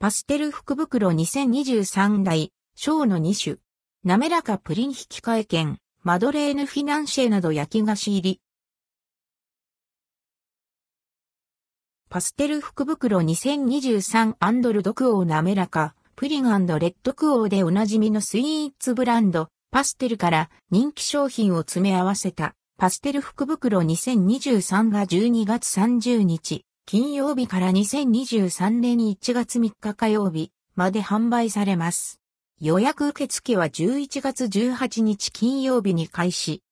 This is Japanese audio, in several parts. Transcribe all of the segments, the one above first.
パステル福袋2023大、小の2種。滑らかプリン引換券、マドレーヌフィナンシェなど焼き菓子入り。パステル福袋2023アンドルドクオー滑らか、プリンレッドクオーでおなじみのスイーツブランド、パステルから人気商品を詰め合わせた、パステル福袋2023が12月30日、金曜日から2023年1月3日火曜日まで販売されます。予約受付は11月18日金曜日に開始。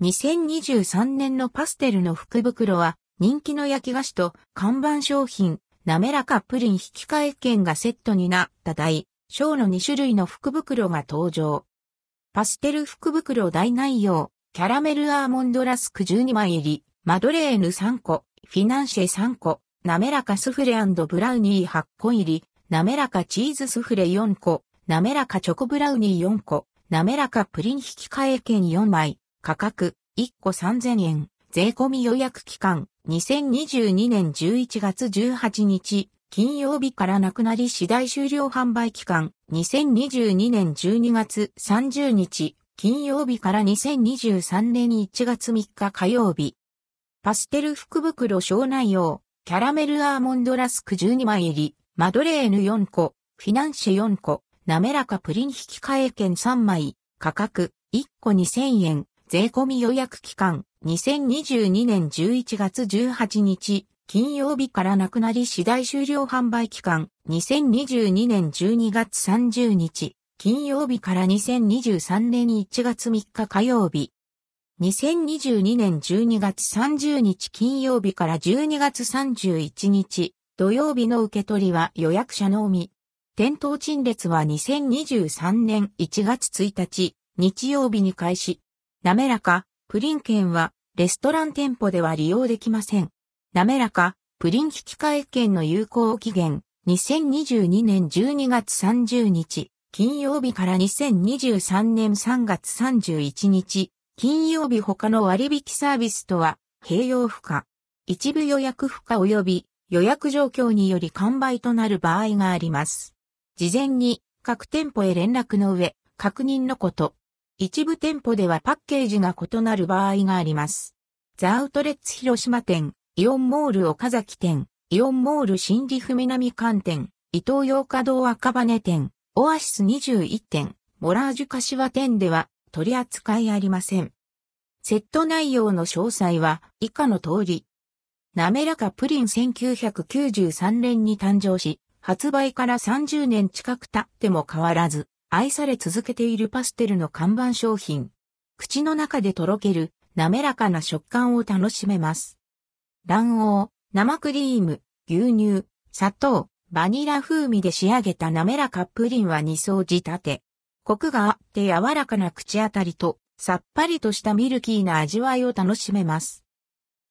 2023年のパステルの福袋は人気の焼き菓子と看板商品、滑らかプリン引換券がセットになった大、小の2種類の福袋が登場。パステル福袋大内容、キャラメルアーモンドラスク12枚入り、マドレーヌ3個、フィナンシェ3個、滑らかスフレブラウニー8個入り、滑らかチーズスフレ4個、滑らかチョコブラウニー4個、滑らかプリン引換え券4枚、価格1個3000円、税込み予約期間2022年11月18日、金曜日からなくなり次第終了販売期間、2022年12月30日、金曜日から2023年1月3日火曜日。パステル福袋小内容、キャラメルアーモンドラスク12枚入り、マドレーヌ4個、フィナンシェ4個、滑らかプリン引換券3枚、価格1個2000円、税込み予約期間2022年11月18日、金曜日からなくなり次第終了販売期間、2022年12月30日、金曜日から2023年1月3日火曜日。2022年12月30日金曜日から12月31日土曜日の受け取りは予約者のみ。店頭陳列は2023年1月1日日曜日に開始。滑らかプリン券はレストラン店舗では利用できません。滑らかプリン引換券の有効期限2022年12月30日金曜日から2023年3月31日金曜日他の割引サービスとは併用不可。一部予約不可及び予約状況により完売となる場合があります。事前に各店舗へ連絡の上確認のこと。一部店舗ではパッケージが異なる場合があります。ザアウトレッツ広島店、イオンモール岡崎店、イオンモール新宿南館店、伊東洋華堂赤羽店、オアシス21店、モラージュ柏店では取り扱いありません。セット内容の詳細は以下の通り。滑らかプリン1993年に誕生し、発売から30年近く経っても変わらず、愛され続けているパステルの看板商品。口の中でとろける滑らかな食感を楽しめます。卵黄、生クリーム、牛乳、砂糖、バニラ風味で仕上げた滑らかプリンは二層仕立て。コクがあって柔らかな口当たりと、さっぱりとしたミルキーな味わいを楽しめます。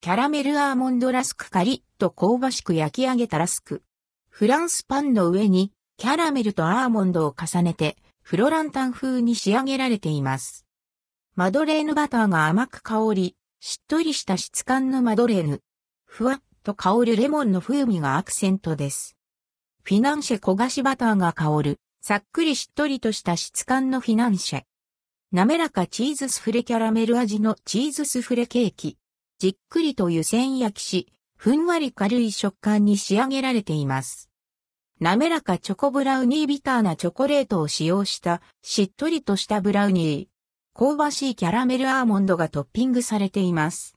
キャラメルアーモンドラスクカリッと香ばしく焼き上げたラスク。フランスパンの上にキャラメルとアーモンドを重ねてフロランタン風に仕上げられています。マドレーヌバターが甘く香り、しっとりした質感のマドレーヌ。ふわっと香るレモンの風味がアクセントです。フィナンシェ焦がしバターが香る、さっくりしっとりとした質感のフィナンシェ。滑らかチーズスフレキャラメル味のチーズスフレケーキ。じっくりと湯煎焼きし、ふんわり軽い食感に仕上げられています。滑らかチョコブラウニービターなチョコレートを使用したしっとりとしたブラウニー。香ばしいキャラメルアーモンドがトッピングされています。